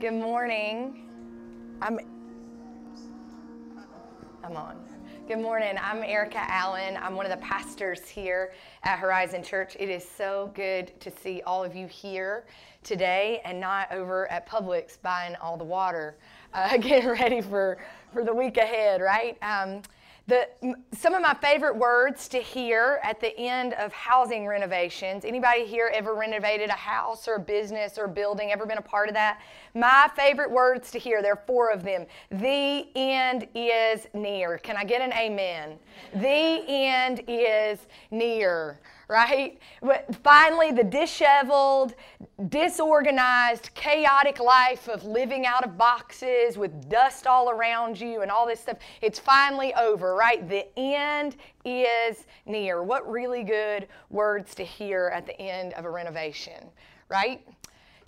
Good morning. I'm I'm on. Good morning. I'm Erica Allen. I'm one of the pastors here at Horizon Church. It is so good to see all of you here today and not over at Publix buying all the water, uh, getting ready for, for the week ahead, right? Um, the, some of my favorite words to hear at the end of housing renovations. Anybody here ever renovated a house or a business or building? Ever been a part of that? My favorite words to hear, there are four of them. The end is near. Can I get an amen? The end is near right? But finally, the disheveled, disorganized, chaotic life of living out of boxes with dust all around you and all this stuff, it's finally over, right? The end is near. What really good words to hear at the end of a renovation, right?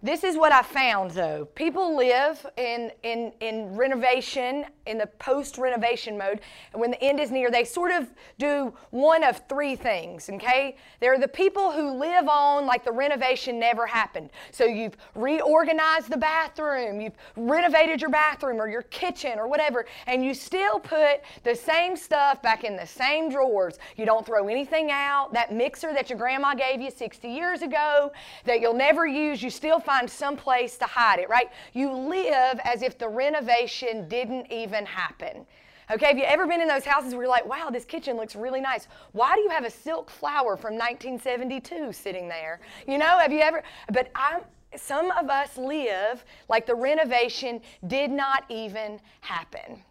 This is what I found though. People live in, in, in renovation, in the post renovation mode, and when the end is near, they sort of do one of three things, okay? There are the people who live on like the renovation never happened. So you've reorganized the bathroom, you've renovated your bathroom or your kitchen or whatever, and you still put the same stuff back in the same drawers. You don't throw anything out. That mixer that your grandma gave you 60 years ago that you'll never use, you still find some place to hide it, right? You live as if the renovation didn't even happen. Okay, have you ever been in those houses where you're like, wow, this kitchen looks really nice? Why do you have a silk flower from 1972 sitting there? You know, have you ever? But I'm, some of us live like the renovation did not even happen.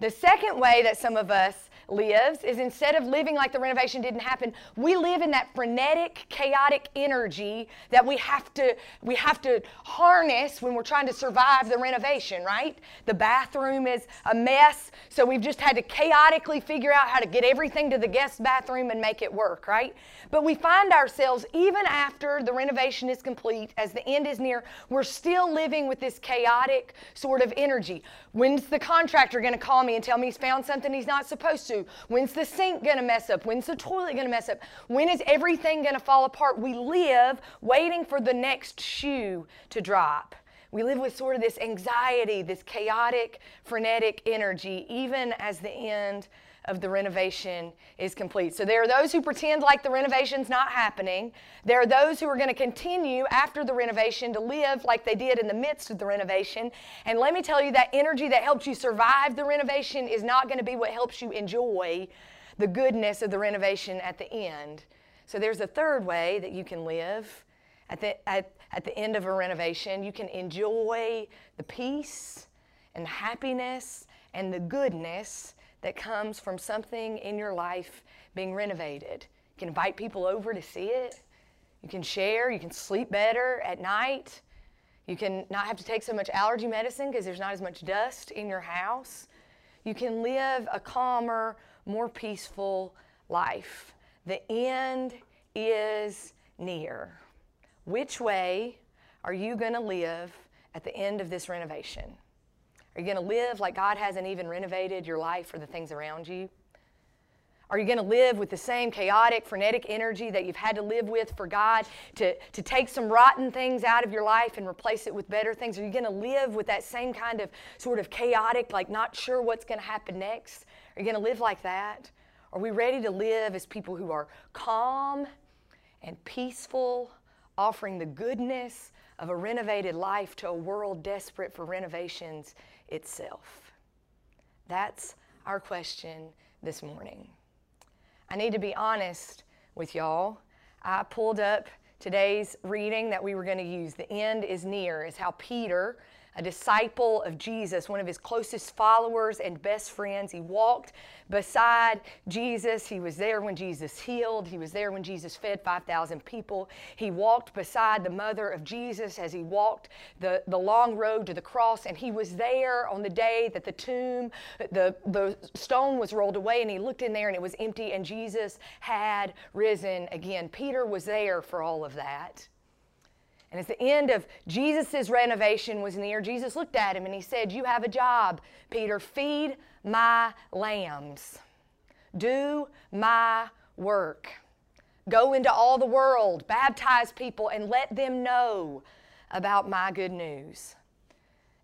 The second way that some of us lives is instead of living like the renovation didn't happen, we live in that frenetic, chaotic energy that we have to we have to harness when we're trying to survive the renovation, right? The bathroom is a mess, so we've just had to chaotically figure out how to get everything to the guest bathroom and make it work, right? But we find ourselves even after the renovation is complete, as the end is near, we're still living with this chaotic sort of energy. When's the contractor going to call me and tell me he's found something he's not supposed to? When's the sink going to mess up? When's the toilet going to mess up? When is everything going to fall apart? We live waiting for the next shoe to drop. We live with sort of this anxiety, this chaotic, frenetic energy, even as the end of the renovation is complete. So there are those who pretend like the renovation's not happening. There are those who are going to continue after the renovation to live like they did in the midst of the renovation. And let me tell you that energy that helps you survive the renovation is not going to be what helps you enjoy the goodness of the renovation at the end. So there's a third way that you can live at the, at, at the end of a renovation. You can enjoy the peace and happiness and the goodness that comes from something in your life being renovated. You can invite people over to see it. You can share. You can sleep better at night. You can not have to take so much allergy medicine because there's not as much dust in your house. You can live a calmer, more peaceful life. The end is near. Which way are you going to live at the end of this renovation? Are you going to live like God hasn't even renovated your life or the things around you? Are you going to live with the same chaotic, frenetic energy that you've had to live with for God to, to take some rotten things out of your life and replace it with better things? Are you going to live with that same kind of sort of chaotic, like not sure what's going to happen next? Are you going to live like that? Are we ready to live as people who are calm and peaceful, offering the goodness of a renovated life to a world desperate for renovations itself? That's our question this morning. I need to be honest with y'all. I pulled up today's reading that we were going to use. The end is near, is how Peter a disciple of Jesus, one of his closest followers and best friends. He walked beside Jesus. He was there when Jesus healed. He was there when Jesus fed 5,000 people. He walked beside the mother of Jesus as he walked the, the long road to the cross. And he was there on the day that the tomb, the, the stone was rolled away, and he looked in there and it was empty, and Jesus had risen again. Peter was there for all of that. And as the end of Jesus' renovation was near, Jesus looked at him and he said, You have a job, Peter. Feed my lambs. Do my work. Go into all the world, baptize people, and let them know about my good news.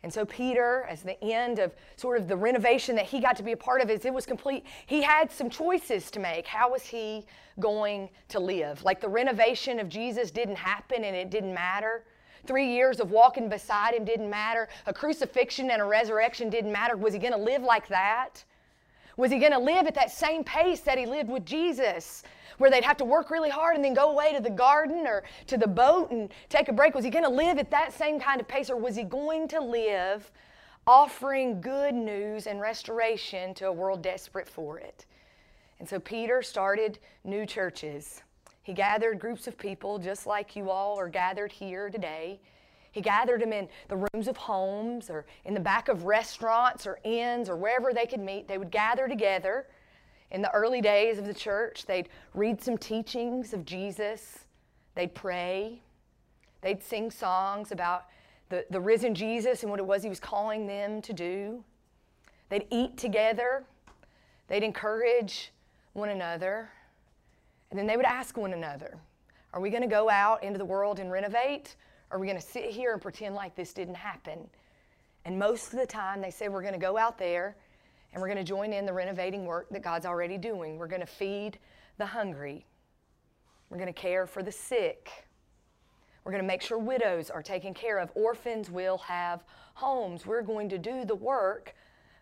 And so, Peter, as the end of sort of the renovation that he got to be a part of, as it was complete, he had some choices to make. How was he going to live? Like the renovation of Jesus didn't happen and it didn't matter. Three years of walking beside him didn't matter. A crucifixion and a resurrection didn't matter. Was he going to live like that? Was he going to live at that same pace that he lived with Jesus? where they'd have to work really hard and then go away to the garden or to the boat and take a break? Was he going to live at that same kind of pace or was he going to live offering good news and restoration to a world desperate for it? And so Peter started new churches. He gathered groups of people just like you all are gathered here today. He gathered them in the rooms of homes or in the back of restaurants or inns or wherever they could meet. They would gather together in the early days of the church, they'd read some teachings of Jesus, they'd pray, they'd sing songs about the, the risen Jesus and what it was he was calling them to do. They'd eat together, they'd encourage one another, and then they would ask one another Are we going to go out into the world and renovate? Are we going to sit here and pretend like this didn't happen? And most of the time, they say, We're going to go out there and we're going to join in the renovating work that God's already doing. We're going to feed the hungry. We're going to care for the sick. We're going to make sure widows are taken care of. Orphans will have homes. We're going to do the work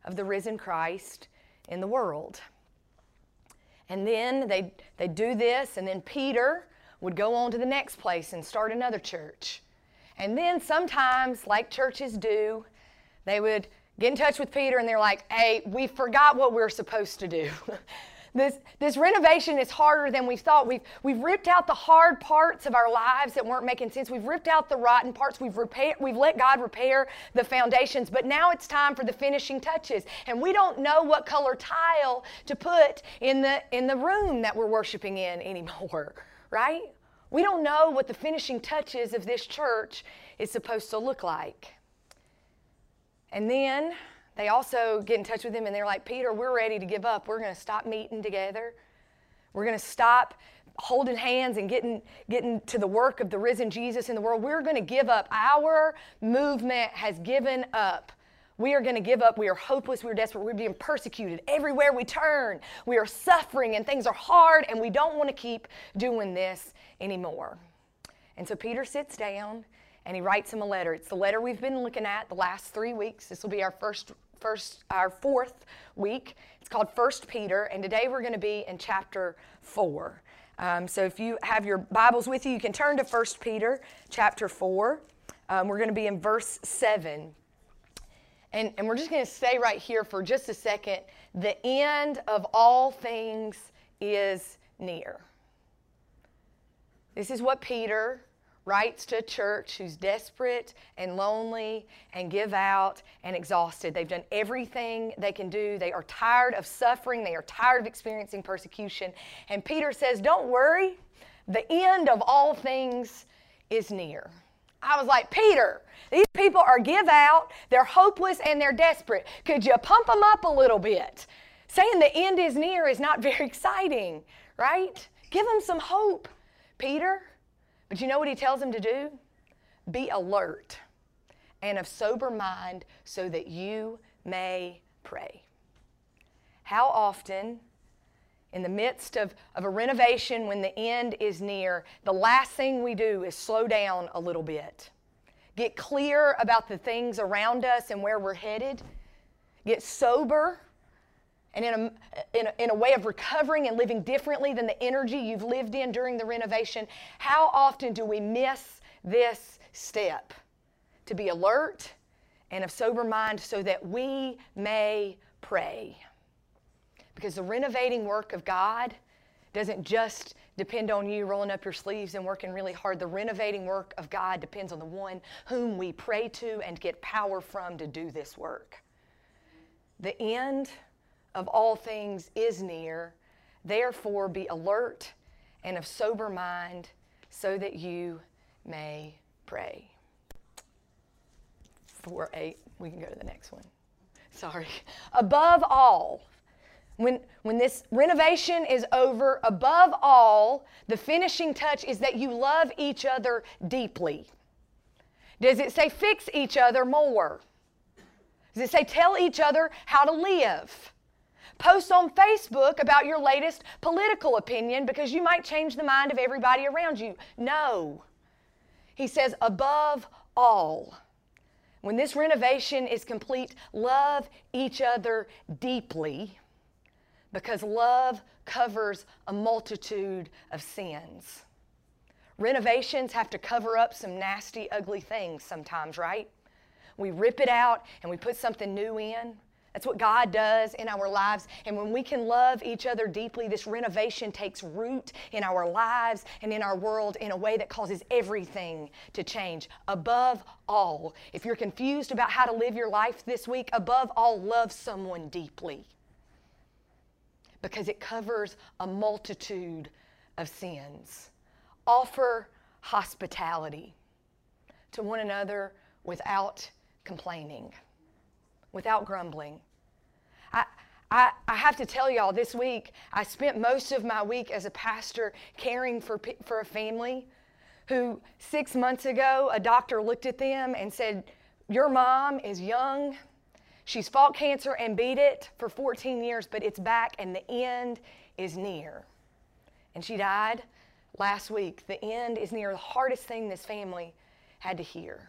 of the risen Christ in the world. And then they they do this, and then Peter would go on to the next place and start another church. And then sometimes, like churches do, they would get in touch with Peter and they're like, hey, we forgot what we're supposed to do. this, this renovation is harder than we thought. We've, we've ripped out the hard parts of our lives that weren't making sense. We've ripped out the rotten parts. We've, repair, we've let God repair the foundations. But now it's time for the finishing touches. And we don't know what color tile to put in the, in the room that we're worshiping in anymore, right? We don't know what the finishing touches of this church is supposed to look like. And then they also get in touch with him and they're like, Peter, we're ready to give up. We're going to stop meeting together. We're going to stop holding hands and getting, getting to the work of the risen Jesus in the world. We're going to give up. Our movement has given up. We are going to give up. We are hopeless. We are desperate. We're being persecuted everywhere we turn. We are suffering and things are hard and we don't want to keep doing this anymore. And so Peter sits down and he writes him a letter. It's the letter we've been looking at the last three weeks. This will be our first, first, our fourth week. It's called First Peter, and today we're going to be in chapter four. Um, so if you have your Bibles with you, you can turn to First Peter chapter four. Um, we're going to be in verse seven. And, and we're just going to stay right here for just a second. The end of all things is near. This is what Peter writes to a church who's desperate and lonely and give out and exhausted. They've done everything they can do. They are tired of suffering. They are tired of experiencing persecution. And Peter says, Don't worry, the end of all things is near. I was like, Peter, these people are give out, they're hopeless, and they're desperate. Could you pump them up a little bit? Saying the end is near is not very exciting, right? Give them some hope, Peter. But you know what he tells them to do? Be alert and of sober mind so that you may pray. How often, in the midst of, of a renovation, when the end is near, the last thing we do is slow down a little bit, get clear about the things around us and where we're headed, get sober and in a, in, a, in a way of recovering and living differently than the energy you've lived in during the renovation, how often do we miss this step? To be alert and of sober mind so that we may pray. Because the renovating work of God doesn't just depend on you rolling up your sleeves and working really hard. The renovating work of God depends on the one whom we pray to and get power from to do this work. The end of all things is near. Therefore, be alert and of sober mind so that you may pray. 4 8, we can go to the next one. Sorry. Above all, when, when this renovation is over, above all, the finishing touch is that you love each other deeply. Does it say fix each other more? Does it say tell each other how to live? Post on Facebook about your latest political opinion because you might change the mind of everybody around you. No. He says, above all, when this renovation is complete, love each other deeply because love covers a multitude of sins. Renovations have to cover up some nasty, ugly things sometimes, right? We rip it out and we put something new in. That's what God does in our lives. And when we can love each other deeply, this renovation takes root in our lives and in our world in a way that causes everything to change. Above all, if you're confused about how to live your life this week, above all, love someone deeply because it covers a multitude of sins. Offer hospitality to one another without complaining, without grumbling. I, I, I, have to tell y'all, this week, I spent most of my week as a pastor caring for, for a family who six months ago, a doctor looked at them and said, Your mom is young She's fought cancer and beat it for 14 years, but it's back and the end is near. And she died last week. The end is near, the hardest thing this family had to hear.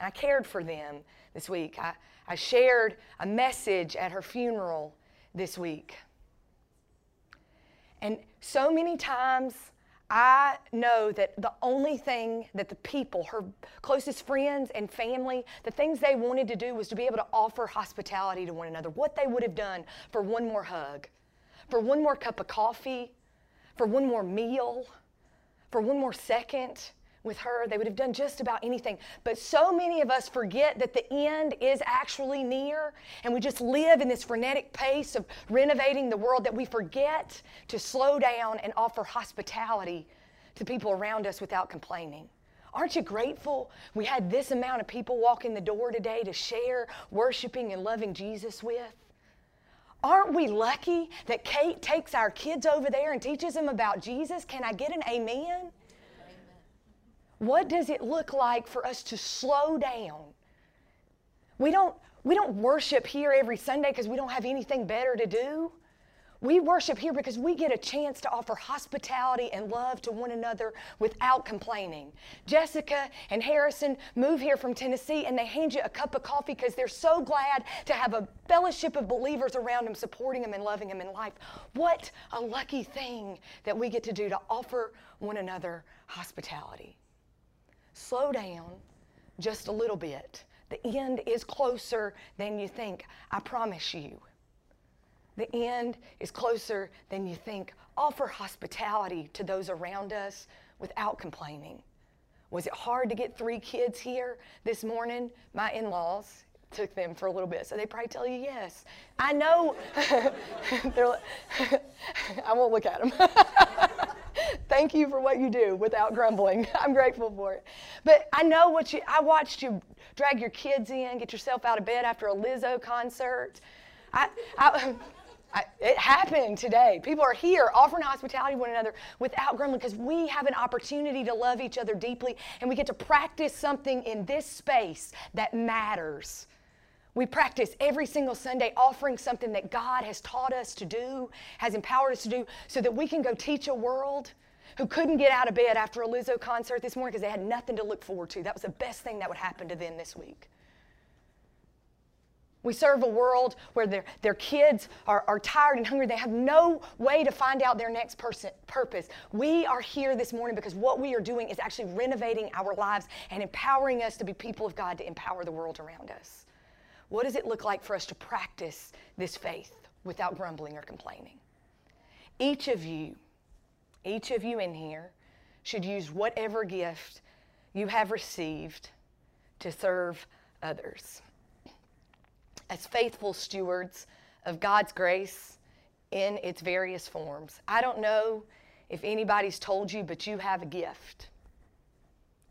And I cared for them this week. I, I shared a message at her funeral this week. And so many times I know that the only thing that the people, her closest friends and family, the things they wanted to do was to be able to offer hospitality to one another. What they would have done for one more hug, for one more cup of coffee, for one more meal, for one more second with her. They would have done just about anything. But so many of us forget that the end is actually near, and we just live in this frenetic pace of renovating the world that we forget to slow down and offer hospitality to people around us without complaining. Aren't you grateful we had this amount of people walk in the door today to share worshiping and loving Jesus with? Aren't we lucky that Kate takes our kids over there and teaches them about Jesus? Can I get an amen? What does it look like for us to slow down? We don't, we don't worship here every Sunday because we don't have anything better to do. We worship here because we get a chance to offer hospitality and love to one another without complaining. Jessica and Harrison move here from Tennessee and they hand you a cup of coffee because they're so glad to have a fellowship of believers around them, supporting them and loving them in life. What a lucky thing that we get to do to offer one another hospitality slow down just a little bit. The end is closer than you think. I promise you. The end is closer than you think. Offer hospitality to those around us without complaining. Was it hard to get three kids here this morning? My in laws took them for a little bit, so they probably tell you yes. I know. I won't look at them. Thank you for what you do without grumbling. I'm grateful for it. But I know what you, I watched you drag your kids in, get yourself out of bed after a Lizzo concert. I, I, I, it happened today. People are here offering hospitality to one another without grumbling because we have an opportunity to love each other deeply and we get to practice something in this space that matters. We practice every single Sunday offering something that God has taught us to do, has empowered us to do, so that we can go teach a world who couldn't get out of bed after a Lizzo concert this morning because they had nothing to look forward to. That was the best thing that would happen to them this week. We serve a world where their, their kids are, are tired and hungry. They have no way to find out their next person, purpose. We are here this morning because what we are doing is actually renovating our lives and empowering us to be people of God to empower the world around us. What does it look like for us to practice this faith without grumbling or complaining? Each of you, each of you in here should use whatever gift you have received to serve others. As faithful stewards of God's grace in its various forms. I don't know if anybody's told you, but you have a gift.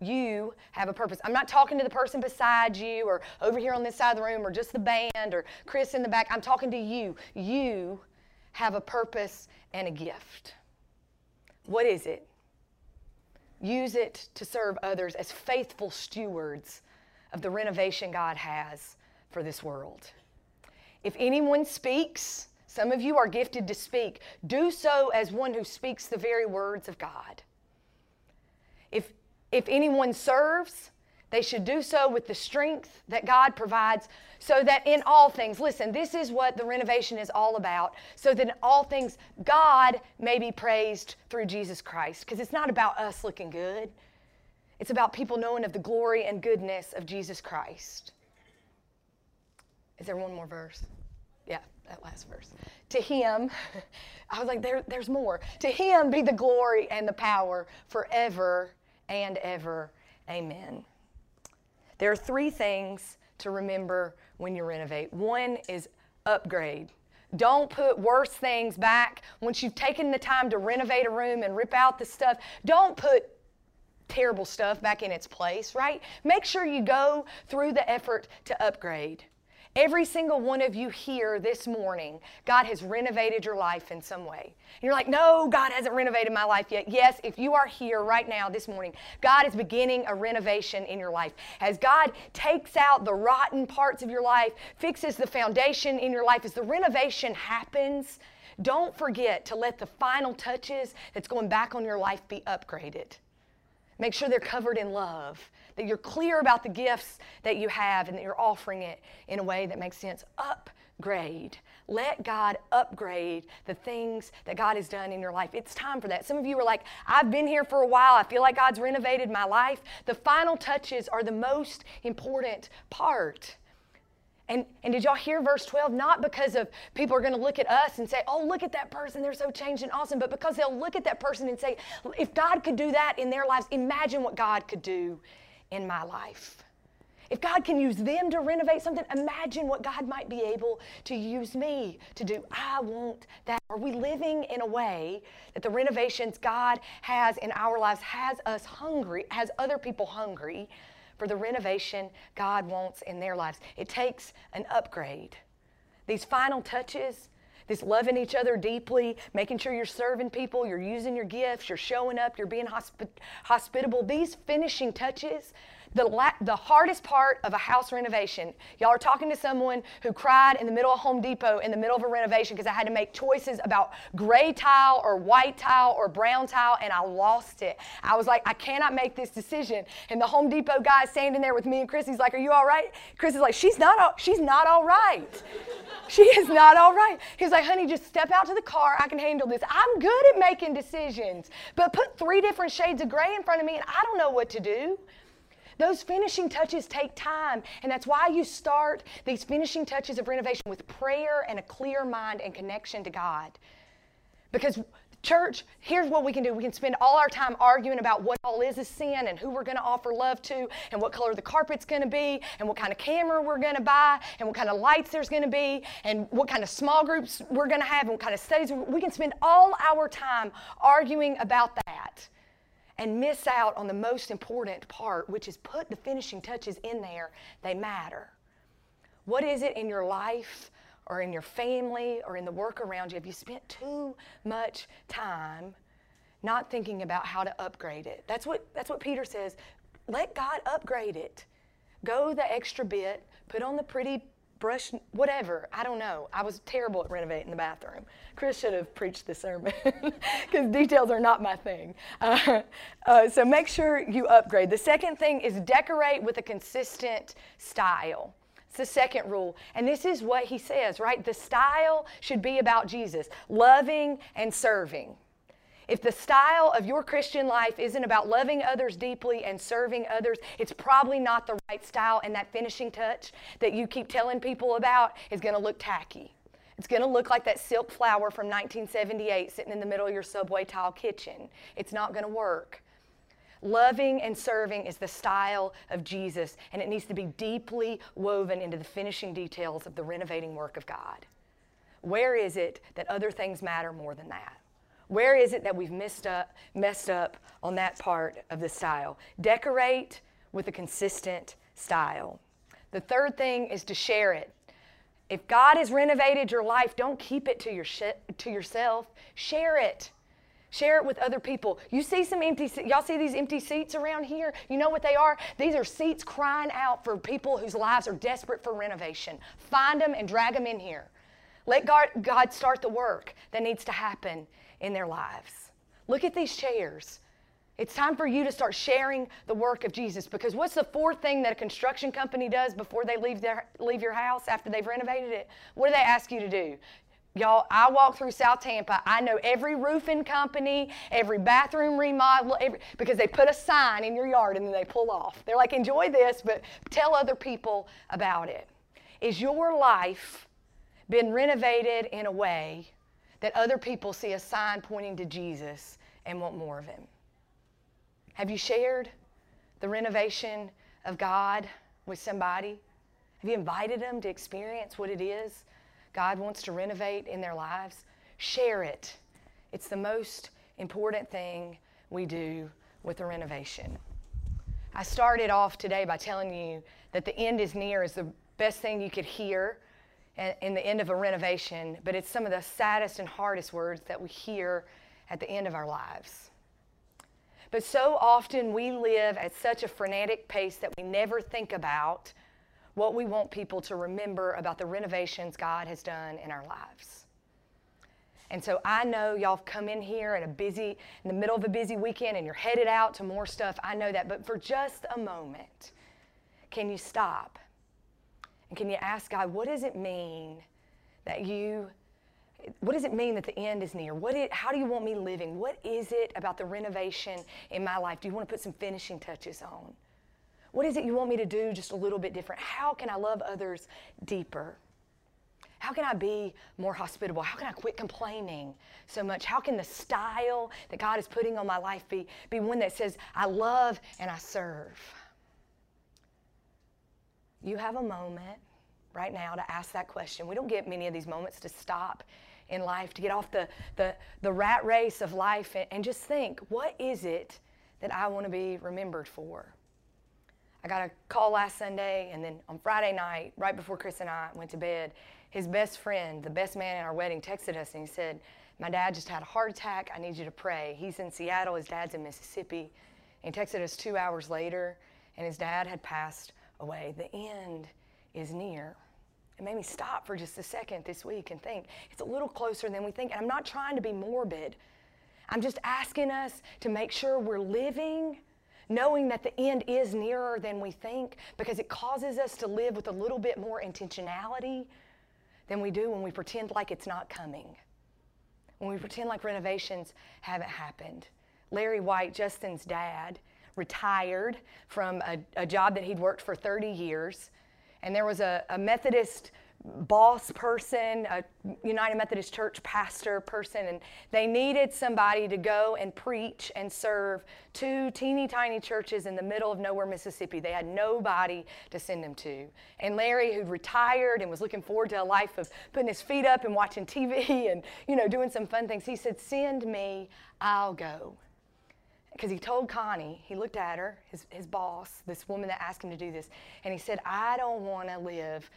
You have a purpose. I'm not talking to the person beside you or over here on this side of the room or just the band or Chris in the back. I'm talking to you. You have a purpose and a gift. What is it? Use it to serve others as faithful stewards of the renovation God has for this world. If anyone speaks, some of you are gifted to speak, do so as one who speaks the very words of God. If, if anyone serves, they should do so with the strength that God provides, so that in all things, listen, this is what the renovation is all about, so that in all things, God may be praised through Jesus Christ. Because it's not about us looking good, it's about people knowing of the glory and goodness of Jesus Christ. Is there one more verse? Yeah, that last verse. To him, I was like, there, there's more. To him be the glory and the power forever and ever. Amen. There are three things to remember when you renovate. One is upgrade. Don't put worse things back. Once you've taken the time to renovate a room and rip out the stuff, don't put terrible stuff back in its place, right? Make sure you go through the effort to upgrade. Every single one of you here this morning, God has renovated your life in some way. You're like, no, God hasn't renovated my life yet. Yes, if you are here right now this morning, God is beginning a renovation in your life. As God takes out the rotten parts of your life, fixes the foundation in your life, as the renovation happens, don't forget to let the final touches that's going back on your life be upgraded. Make sure they're covered in love that you're clear about the gifts that you have and that you're offering it in a way that makes sense. Upgrade. Let God upgrade the things that God has done in your life. It's time for that. Some of you are like, I've been here for a while. I feel like God's renovated my life. The final touches are the most important part. And, and did y'all hear verse 12? Not because of people are going to look at us and say, oh, look at that person, they're so changed and awesome, but because they'll look at that person and say, if God could do that in their lives, imagine what God could do in my life. If God can use them to renovate something, imagine what God might be able to use me to do. I want that. Are we living in a way that the renovations God has in our lives has us hungry, has other people hungry for the renovation God wants in their lives? It takes an upgrade. These final touches, this loving each other deeply, making sure you're serving people, you're using your gifts, you're showing up, you're being hospi- hospitable. These finishing touches, the, la- the hardest part of a house renovation, y'all are talking to someone who cried in the middle of Home Depot in the middle of a renovation because I had to make choices about gray tile or white tile or brown tile, and I lost it. I was like, I cannot make this decision. And the Home Depot guy is standing there with me and Chris, he's like, Are you all right? Chris is like, She's not all, she's not all right. she is not all right. He's like, honey, just step out to the car. I can handle this. I'm good at making decisions. But put three different shades of gray in front of me and I don't know what to do. Those finishing touches take time, and that's why you start these finishing touches of renovation with prayer and a clear mind and connection to God. Because Church, here's what we can do. We can spend all our time arguing about what all is a sin and who we're going to offer love to and what color the carpet's going to be and what kind of camera we're going to buy and what kind of lights there's going to be and what kind of small groups we're going to have and what kind of studies. We can spend all our time arguing about that and miss out on the most important part, which is put the finishing touches in there. They matter. What is it in your life or in your family or in the work around you, have you spent too much time not thinking about how to upgrade it? That's what, that's what Peter says. Let God upgrade it. Go the extra bit, put on the pretty brush, whatever. I don't know. I was terrible at renovating the bathroom. Chris should have preached the sermon because details are not my thing. Uh, uh, so make sure you upgrade. The second thing is decorate with a consistent style. It's the second rule. And this is what he says, right? The style should be about Jesus, loving and serving. If the style of your Christian life isn't about loving others deeply and serving others, it's probably not the right style, and that finishing touch that you keep telling people about is going to look tacky. It's going to look like that silk flower from 1978 sitting in the middle of your subway tile kitchen. It's not going to work. Loving and serving is the style of Jesus, and it needs to be deeply woven into the finishing details of the renovating work of God. Where is it that other things matter more than that? Where is it that we've messed up, messed up on that part of the style? Decorate with a consistent style. The third thing is to share it. If God has renovated your life, don't keep it to, your to yourself. Share it. Share it with other people. You see some empty y'all see these empty seats around here? You know what they are? These are seats crying out for people whose lives are desperate for renovation. Find them and drag them in here. Let God, God start the work that needs to happen in their lives. Look at these chairs. It's time for you to start sharing the work of Jesus because what's the fourth thing that a construction company does before they leave, their, leave your house after they've renovated it? What do they ask you to do? Y'all, I walk through South Tampa. I know every roofing company, every bathroom remodel, every, because they put a sign in your yard and then they pull off. They're like, enjoy this, but tell other people about it. Is your life been renovated in a way that other people see a sign pointing to Jesus and want more of Him? Have you shared the renovation of God with somebody? Have you invited them to experience what it is God wants to renovate in their lives, share it. It's the most important thing we do with a renovation. I started off today by telling you that the end is near is the best thing you could hear in the end of a renovation, but it's some of the saddest and hardest words that we hear at the end of our lives. But so often we live at such a frenetic pace that we never think about what we want people to remember about the renovations God has done in our lives. And so I know y'all have come in here at a busy, in the middle of a busy weekend and you're headed out to more stuff. I know that. But for just a moment, can you stop? And can you ask God, what does it mean that you, what does it mean that the end is near? What how do you want me living? What is it about the renovation in my life? Do you want to put some finishing touches on? What is it you want me to do just a little bit different? How can I love others deeper? How can I be more hospitable? How can I quit complaining so much? How can the style that God is putting on my life be, be one that says, I love and I serve? You have a moment right now to ask that question. We don't get many of these moments to stop in life, to get off the, the, the rat race of life and, and just think, what is it that I want to be remembered for? I got a call last Sunday, and then on Friday night, right before Chris and I went to bed, his best friend, the best man in our wedding, texted us and he said, My dad just had a heart attack. I need you to pray. He's in Seattle, his dad's in Mississippi. And he texted us two hours later, and his dad had passed away. The end is near. It made me stop for just a second this week and think it's a little closer than we think. And I'm not trying to be morbid, I'm just asking us to make sure we're living knowing that the end is nearer than we think because it causes us to live with a little bit more intentionality than we do when we pretend like it's not coming. When we pretend like renovations haven't happened. Larry White, Justin's dad, retired from a, a job that he'd worked for 30 years. And there was a, a Methodist boss person, a United Methodist Church pastor person, and they needed somebody to go and preach and serve two teeny tiny churches in the middle of nowhere, Mississippi. They had nobody to send them to. And Larry, who'd retired and was looking forward to a life of putting his feet up and watching TV and you know doing some fun things, he said, "Send me, I'll go." Because he told Connie, he looked at her, his, his boss, this woman that asked him to do this, and he said, I don't want to live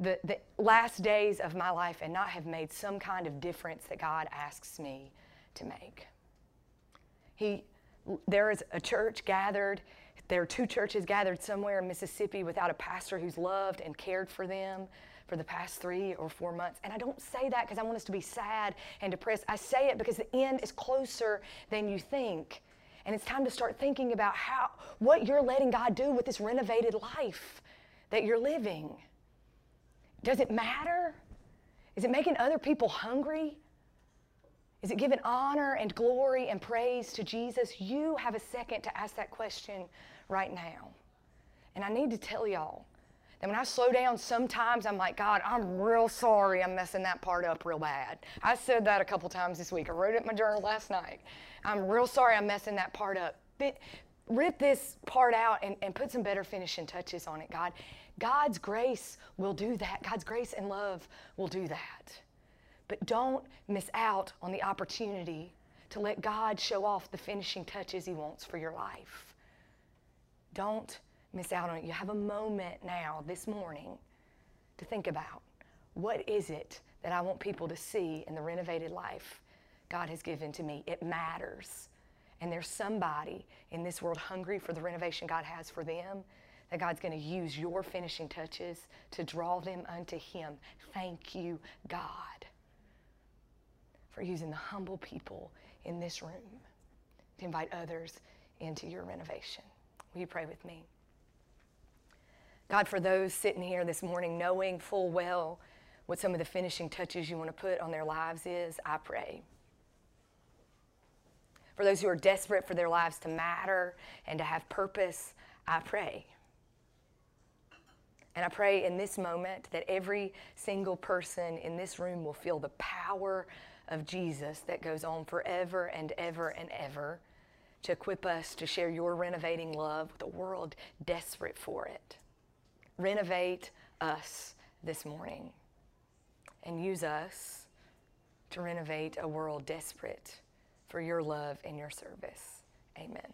the, the last days of my life and not have made some kind of difference that God asks me to make. He, there is a church gathered, there are two churches gathered somewhere in Mississippi without a pastor who's loved and cared for them for the past three or four months. And I don't say that because I want us to be sad and depressed. I say it because the end is closer than you think. And it's time to start thinking about how what you're letting God do with this renovated life that you're living. Does it matter? Is it making other people hungry? Is it giving honor and glory and praise to Jesus? You have a second to ask that question right now. And I need to tell y'all that when I slow down, sometimes I'm like, God, I'm real sorry I'm messing that part up real bad. I said that a couple times this week. I wrote it in my journal last night. I'm real sorry I'm messing that part up. But rip this part out and, and put some better finishing touches on it, God. God's grace will do that. God's grace and love will do that. But don't miss out on the opportunity to let God show off the finishing touches He wants for your life. Don't miss out on it. You have a moment now, this morning, to think about what is it that I want people to see in the renovated life God has given to me. It matters. And there's somebody in this world hungry for the renovation God has for them that God's going to use your finishing touches to draw them unto Him. Thank you, God, for using the humble people in this room to invite others into your renovation. Will you pray with me? God, for those sitting here this morning knowing full well what some of the finishing touches you want to put on their lives is, I pray. For those who are desperate for their lives to matter and to have purpose, I pray. And I pray in this moment that every single person in this room will feel the power of Jesus that goes on forever and ever and ever to equip us to share your renovating love with a world desperate for it. Renovate us this morning and use us to renovate a world desperate for your love and your service. Amen.